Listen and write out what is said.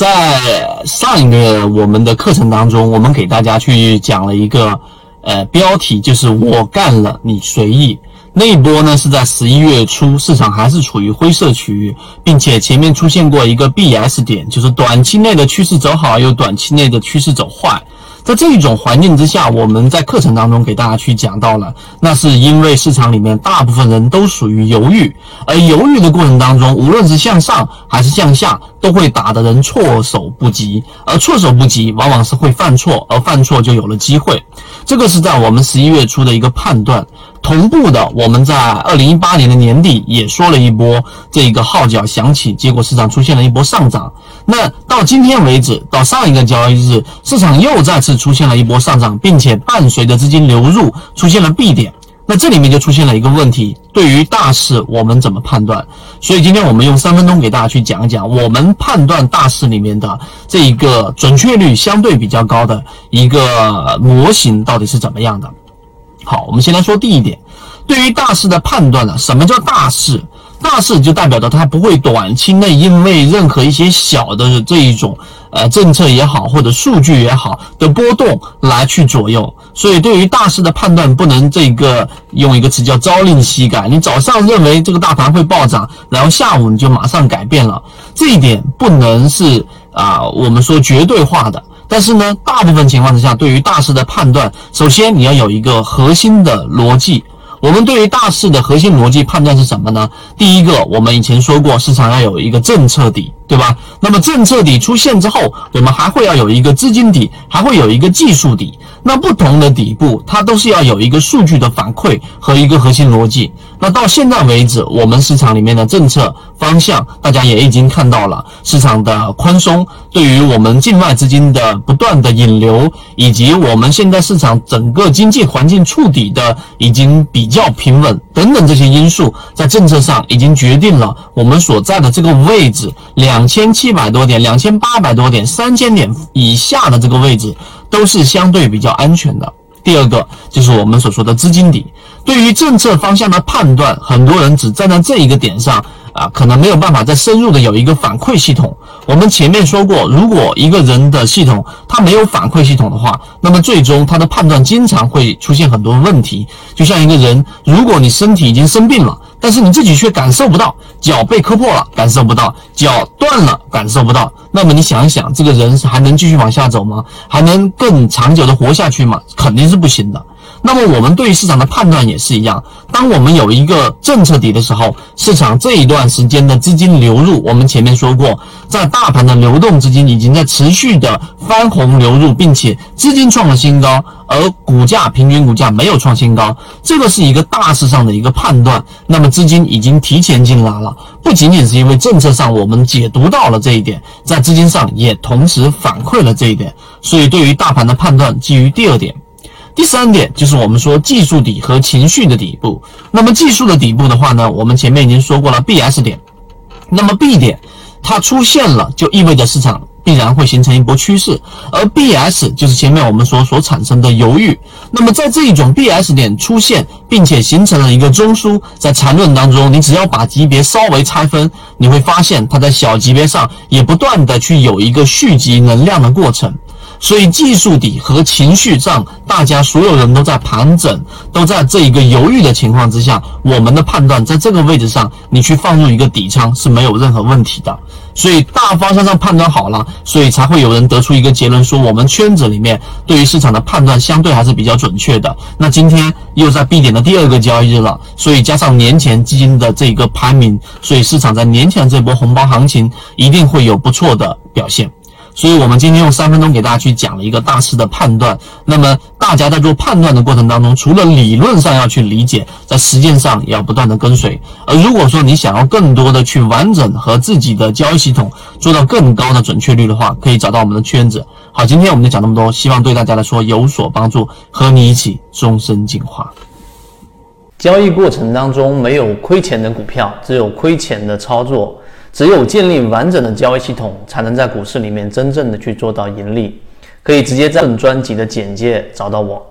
在上一个我们的课程当中，我们给大家去讲了一个呃标题，就是我干了，你随意。那一波呢是在十一月初，市场还是处于灰色区域，并且前面出现过一个 BS 点，就是短期内的趋势走好，又短期内的趋势走坏。在这种环境之下，我们在课程当中给大家去讲到了，那是因为市场里面大部分人都属于犹豫，而犹豫的过程当中，无论是向上还是向下，都会打的人措手不及，而措手不及往往是会犯错，而犯错就有了机会。这个是在我们十一月初的一个判断。同步的，我们在二零一八年的年底也说了一波这个号角响起，结果市场出现了一波上涨。那到今天为止，到上一个交易日，市场又再次出现了一波上涨，并且伴随着资金流入出现了 B 点。那这里面就出现了一个问题，对于大势我们怎么判断？所以今天我们用三分钟给大家去讲一讲，我们判断大势里面的这一个准确率相对比较高的一个模型到底是怎么样的。好，我们先来说第一点，对于大势的判断呢，什么叫大势？大势就代表着它不会短期内因为任何一些小的这一种呃政策也好，或者数据也好的波动来去左右。所以对于大势的判断，不能这个用一个词叫朝令夕改。你早上认为这个大盘会暴涨，然后下午你就马上改变了，这一点不能是啊我们说绝对化的。但是呢，大部分情况之下，对于大势的判断，首先你要有一个核心的逻辑。我们对于大势的核心逻辑判断是什么呢？第一个，我们以前说过，市场要有一个政策底，对吧？那么政策底出现之后，我们还会要有一个资金底，还会有一个技术底。那不同的底部，它都是要有一个数据的反馈和一个核心逻辑。那到现在为止，我们市场里面的政策方向，大家也已经看到了，市场的宽松对于我们境外资金的不断的引流，以及我们现在市场整个经济环境触底的已经比较平稳等等这些因素，在政策上已经决定了我们所在的这个位置，两两千七百多点、两千八百多点、三千点以下的这个位置。都是相对比较安全的。第二个就是我们所说的资金底，对于政策方向的判断，很多人只站在这一个点上啊，可能没有办法再深入的有一个反馈系统。我们前面说过，如果一个人的系统他没有反馈系统的话，那么最终他的判断经常会出现很多问题。就像一个人，如果你身体已经生病了。但是你自己却感受不到脚被磕破了，感受不到脚断了，感受不到。那么你想一想，这个人还能继续往下走吗？还能更长久的活下去吗？肯定是不行的。那么我们对于市场的判断也是一样。当我们有一个政策底的时候，市场这一段时间的资金流入，我们前面说过，在大盘的流动资金已经在持续的翻红流入，并且资金创了新高，而股价平均股价没有创新高，这个是一个大势上的一个判断。那么资金已经提前进来了，不仅仅是因为政策上我们解读到了这一点，在资金上也同时反馈了这一点。所以对于大盘的判断，基于第二点。第三点就是我们说技术底和情绪的底部。那么技术的底部的话呢，我们前面已经说过了 B S 点。那么 B 点它出现了，就意味着市场必然会形成一波趋势。而 B S 就是前面我们说所产生的犹豫。那么在这一种 B S 点出现，并且形成了一个中枢，在缠论当中，你只要把级别稍微拆分，你会发现它在小级别上也不断的去有一个蓄积能量的过程。所以技术底和情绪上，大家所有人都在盘整，都在这一个犹豫的情况之下，我们的判断在这个位置上，你去放入一个底仓是没有任何问题的。所以大方向上判断好了，所以才会有人得出一个结论，说我们圈子里面对于市场的判断相对还是比较准确的。那今天又在 B 点的第二个交易日了，所以加上年前基金的这一个排名，所以市场在年前这波红包行情一定会有不错的表现。所以，我们今天用三分钟给大家去讲了一个大势的判断。那么，大家在做判断的过程当中，除了理论上要去理解，在实践上也要不断的跟随。而如果说你想要更多的去完整和自己的交易系统做到更高的准确率的话，可以找到我们的圈子。好，今天我们就讲那么多，希望对大家来说有所帮助，和你一起终身进化。交易过程当中没有亏钱的股票，只有亏钱的操作。只有建立完整的交易系统，才能在股市里面真正的去做到盈利。可以直接在本专辑的简介找到我。